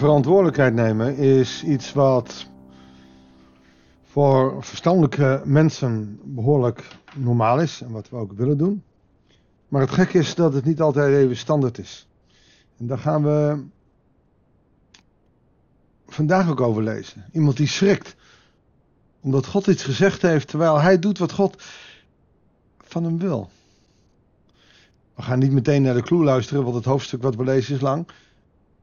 verantwoordelijkheid nemen is iets wat voor verstandelijke mensen behoorlijk normaal is en wat we ook willen doen. Maar het gekke is dat het niet altijd even standaard is. En daar gaan we vandaag ook over lezen. Iemand die schrikt omdat God iets gezegd heeft terwijl hij doet wat God van hem wil. We gaan niet meteen naar de clue luisteren, want het hoofdstuk wat we lezen is lang.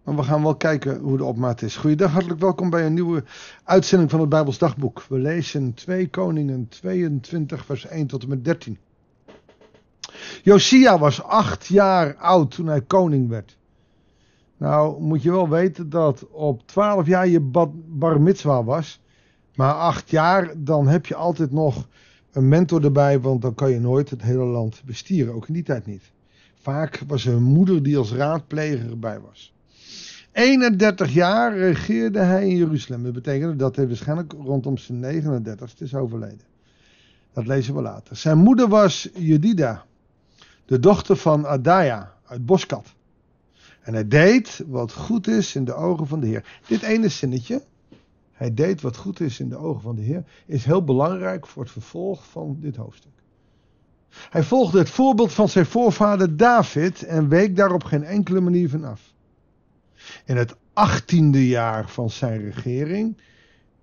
Maar we gaan wel kijken hoe de opmaat is. Goeiedag, hartelijk welkom bij een nieuwe uitzending van het Bijbels Dagboek. We lezen 2 Koningen 22, vers 1 tot en met 13. Josia was acht jaar oud toen hij koning werd. Nou, moet je wel weten dat op 12 jaar je bar mitzwa was. Maar acht jaar, dan heb je altijd nog een mentor erbij, want dan kan je nooit het hele land bestieren. Ook in die tijd niet. Vaak was er een moeder die als raadpleger erbij was. 31 jaar regeerde hij in Jeruzalem. Dat betekende dat hij waarschijnlijk rondom zijn 39ste is overleden. Dat lezen we later. Zijn moeder was Jedida, de dochter van Adaya uit Boskat. En hij deed wat goed is in de ogen van de Heer. Dit ene zinnetje, hij deed wat goed is in de ogen van de Heer, is heel belangrijk voor het vervolg van dit hoofdstuk. Hij volgde het voorbeeld van zijn voorvader David en week daar op geen enkele manier van af. In het achttiende jaar van zijn regering,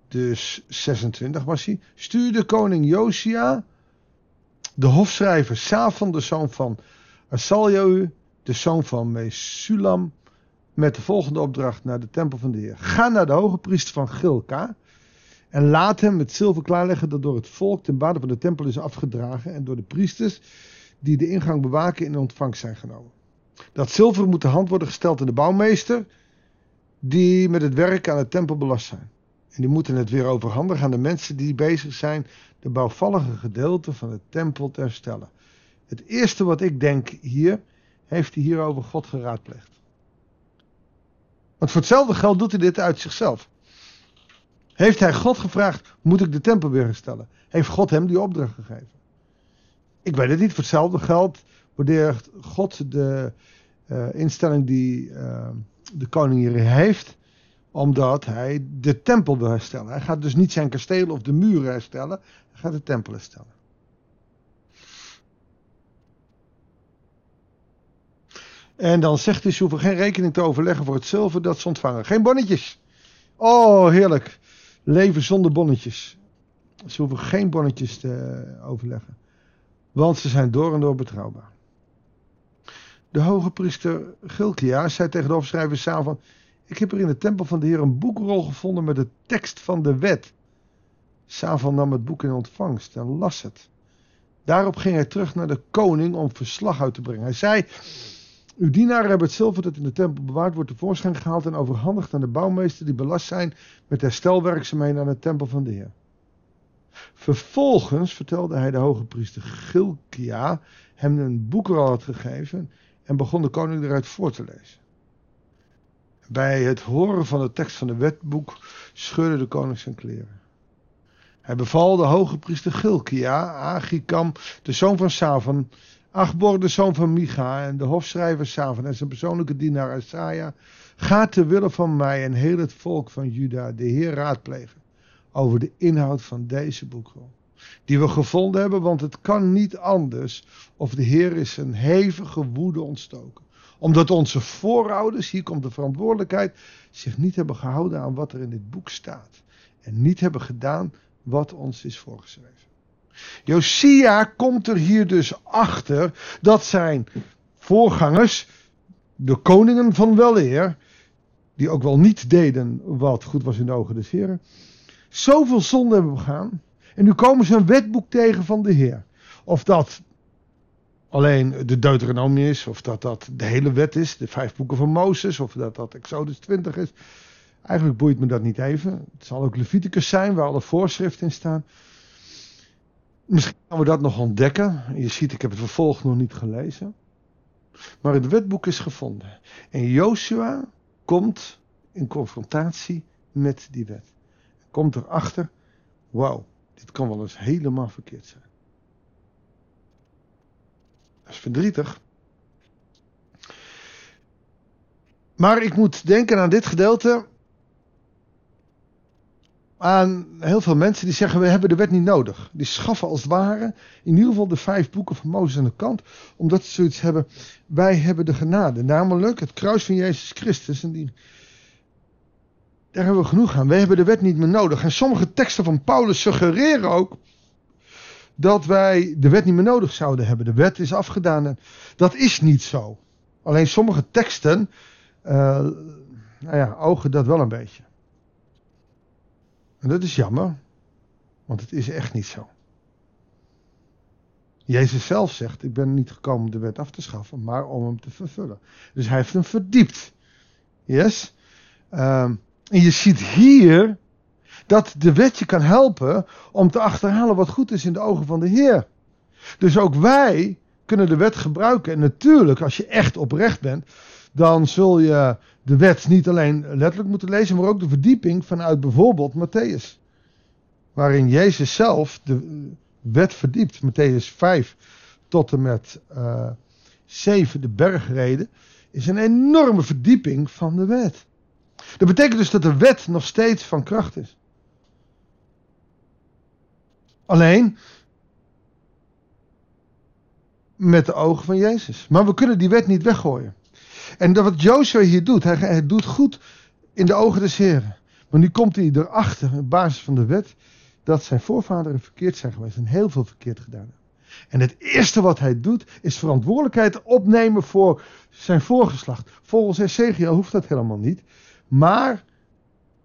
dus 26 was hij, stuurde koning Josia de hofschrijver Safan, de zoon van Asaljahu, de zoon van Mesulam, met de volgende opdracht naar de tempel van de Heer. Ga naar de hoge priester van Gilka en laat hem met zilver klaarleggen dat door het volk ten bade van de tempel is afgedragen en door de priesters die de ingang bewaken in ontvangst zijn genomen. Dat zilver moet de hand worden gesteld aan de bouwmeester die met het werk aan de tempel belast zijn. En die moeten het weer overhandigen aan de mensen die bezig zijn de bouwvallige gedeelte van de tempel te herstellen. Het eerste wat ik denk hier, heeft hij hierover God geraadpleegd. Want voor hetzelfde geld doet hij dit uit zichzelf. Heeft hij God gevraagd, moet ik de tempel weer herstellen? Heeft God hem die opdracht gegeven? Ik weet het niet, voor hetzelfde geld waardeert God de uh, instelling die uh, de koning hier heeft, omdat hij de tempel wil herstellen. Hij gaat dus niet zijn kasteel of de muren herstellen, hij gaat de tempel herstellen. En dan zegt hij, ze hoeven geen rekening te overleggen voor het zilver dat ze ontvangen. Geen bonnetjes. Oh, heerlijk. Leven zonder bonnetjes. Ze hoeven geen bonnetjes te overleggen. Want ze zijn door en door betrouwbaar. De hoge priester Gilkia zei tegen de opschrijver Savan... Ik heb er in de tempel van de Heer een boekrol gevonden met de tekst van de wet. Savan nam het boek in ontvangst en las het. Daarop ging hij terug naar de koning om verslag uit te brengen. Hij zei... Uw dienaren hebben het zilver dat in de tempel bewaard wordt tevoorschijn gehaald en overhandigd aan de bouwmeester die belast zijn met herstelwerkzaamheden aan de tempel van de Heer. Vervolgens vertelde hij de hoge priester Gilkia hem een boekrol had gegeven en begon de koning eruit voor te lezen. Bij het horen van de tekst van het wetboek scheurde de koning zijn kleren. Hij beval de hoge priester Gilkia, Agikam, de zoon van Savan, Achbor, de zoon van Micha en de hofschrijver Savan en zijn persoonlijke dienaar Isaiah, ga ter wille van mij en heel het volk van Juda de Heer raadplegen over de inhoud van deze boekrol. Die we gevonden hebben, want het kan niet anders of de Heer is een hevige woede ontstoken. Omdat onze voorouders, hier komt de verantwoordelijkheid, zich niet hebben gehouden aan wat er in dit boek staat. En niet hebben gedaan wat ons is voorgeschreven. Josia komt er hier dus achter dat zijn voorgangers, de koningen van weleer, die ook wel niet deden wat goed was in de ogen des Heren, zoveel zonde hebben begaan. En nu komen ze een wetboek tegen van de Heer. Of dat alleen de Deuteronomie is, of dat dat de hele wet is, de vijf boeken van Mozes, of dat dat Exodus 20 is. Eigenlijk boeit me dat niet even. Het zal ook Leviticus zijn, waar alle voorschriften in staan. Misschien gaan we dat nog ontdekken. Je ziet, ik heb het vervolg nog niet gelezen. Maar het wetboek is gevonden. En Joshua komt in confrontatie met die wet. Komt erachter, wauw, dit kan wel eens helemaal verkeerd zijn. Dat is verdrietig. Maar ik moet denken aan dit gedeelte. Aan heel veel mensen die zeggen: we hebben de wet niet nodig. Die schaffen als het ware in ieder geval de vijf boeken van Mozes aan de kant. Omdat ze zoiets hebben: wij hebben de genade. Namelijk het kruis van Jezus Christus. En die, daar hebben we genoeg aan. Wij hebben de wet niet meer nodig. En sommige teksten van Paulus suggereren ook dat wij de wet niet meer nodig zouden hebben. De wet is afgedaan. Dat is niet zo. Alleen sommige teksten uh, nou ja, ogen dat wel een beetje. En dat is jammer, want het is echt niet zo. Jezus zelf zegt: Ik ben niet gekomen om de wet af te schaffen, maar om hem te vervullen. Dus hij heeft hem verdiept. Yes? Um, en je ziet hier dat de wet je kan helpen om te achterhalen wat goed is in de ogen van de Heer. Dus ook wij kunnen de wet gebruiken. En natuurlijk, als je echt oprecht bent, dan zul je de wet niet alleen letterlijk moeten lezen, maar ook de verdieping vanuit bijvoorbeeld Matthäus. Waarin Jezus zelf de wet verdiept. Matthäus 5 tot en met uh, eh, 7, de bergreden, is een enorme verdieping van de wet. Dat betekent dus dat de wet nog steeds van kracht is. Alleen met de ogen van Jezus. Maar we kunnen die wet niet weggooien. En dat wat Joshua hier doet, hij, doet goed in de ogen des Heren. Maar nu komt hij erachter, op basis van de wet, dat zijn voorvaderen verkeerd zijn geweest en heel veel verkeerd gedaan hebben. En het eerste wat hij doet, is verantwoordelijkheid opnemen voor zijn voorgeslacht. Volgens Ezekiel hoeft dat helemaal niet. Maar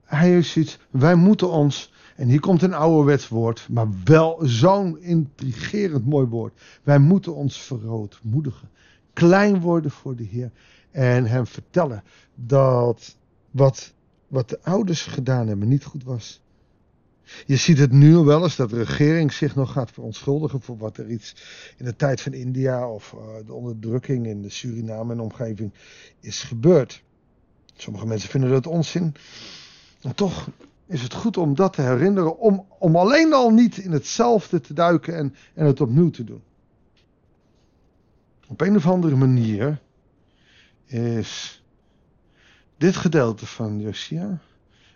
hij heeft zoiets, wij moeten ons, en hier komt een ouderwets woord, maar wel zo'n intrigerend mooi woord. Wij moeten ons verrootmoedigen, klein worden voor de Heer en hem vertellen dat wat, wat de ouders gedaan hebben niet goed was. Je ziet het nu wel eens dat de regering zich nog gaat verontschuldigen voor wat er iets in de tijd van India of uh, de onderdrukking in de Suriname en omgeving is gebeurd. Sommige mensen vinden dat onzin. En toch is het goed om dat te herinneren, om, om alleen al niet in hetzelfde te duiken en, en het opnieuw te doen. Op een of andere manier is dit gedeelte van Josia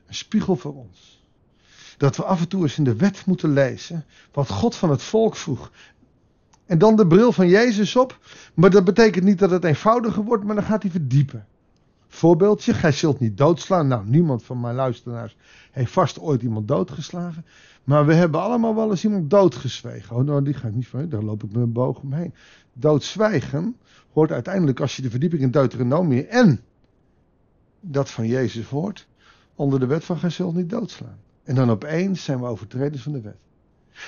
een spiegel voor ons. Dat we af en toe eens in de wet moeten lezen wat God van het volk vroeg. En dan de bril van Jezus op. Maar dat betekent niet dat het eenvoudiger wordt, maar dan gaat hij verdiepen. Voorbeeldje, gij zult niet doodslaan. Nou, niemand van mijn luisteraars heeft vast ooit iemand doodgeslagen. Maar we hebben allemaal wel eens iemand doodgezwegen. Oh, nou, die ga ik niet van, daar loop ik met een boog omheen. Doodzwijgen hoort uiteindelijk, als je de verdieping in Deuteronomie en dat van Jezus hoort, onder de wet van gij zult niet doodslaan. En dan opeens zijn we overtreders van de wet.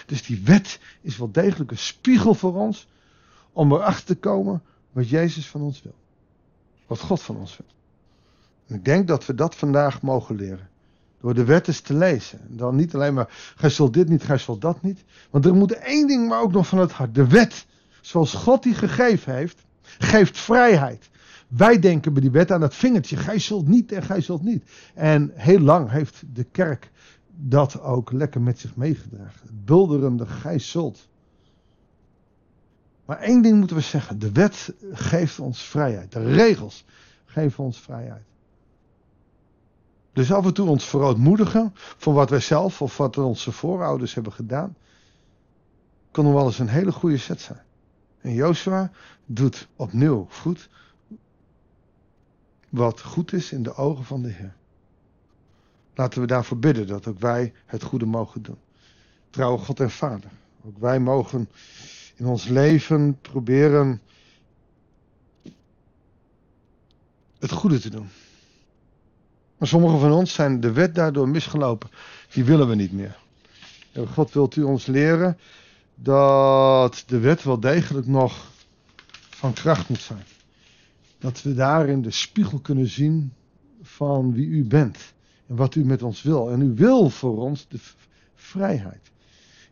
Dus die wet is wel degelijk een spiegel voor ons om erachter te komen wat Jezus van ons wil. Wat God van ons wil. Ik denk dat we dat vandaag mogen leren. Door de wet eens te lezen. En dan niet alleen maar, gij zult dit niet, gij zult dat niet. Want er moet één ding maar ook nog van het hart. De wet, zoals God die gegeven heeft, geeft vrijheid. Wij denken bij die wet aan dat vingertje, gij zult niet en gij zult niet. En heel lang heeft de kerk dat ook lekker met zich meegedragen. Het bulderende gij zult. Maar één ding moeten we zeggen, de wet geeft ons vrijheid. De regels geven ons vrijheid. Dus af en toe ons verootmoedigen voor wat wij zelf of wat onze voorouders hebben gedaan, nog wel eens een hele goede set zijn. En Joshua doet opnieuw goed wat goed is in de ogen van de Heer. Laten we daarvoor bidden dat ook wij het goede mogen doen. Trouwe God en Vader, ook wij mogen in ons leven proberen het goede te doen. Maar sommigen van ons zijn de wet daardoor misgelopen. Die willen we niet meer. God wilt u ons leren dat de wet wel degelijk nog van kracht moet zijn. Dat we daarin de spiegel kunnen zien van wie u bent. En wat u met ons wil. En u wil voor ons de vrijheid.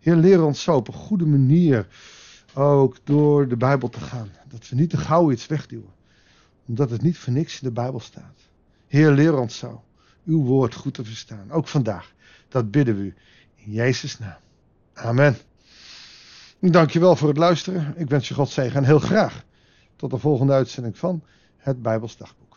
Heer, leer ons zo op een goede manier ook door de Bijbel te gaan. Dat we niet te gauw iets wegduwen. Omdat het niet voor niks in de Bijbel staat. Heer, leer ons zo uw woord goed te verstaan. Ook vandaag. Dat bidden we u. In Jezus' naam. Amen. Dankjewel voor het luisteren. Ik wens je God zegen en heel graag tot de volgende uitzending van het Bijbels Dagboek.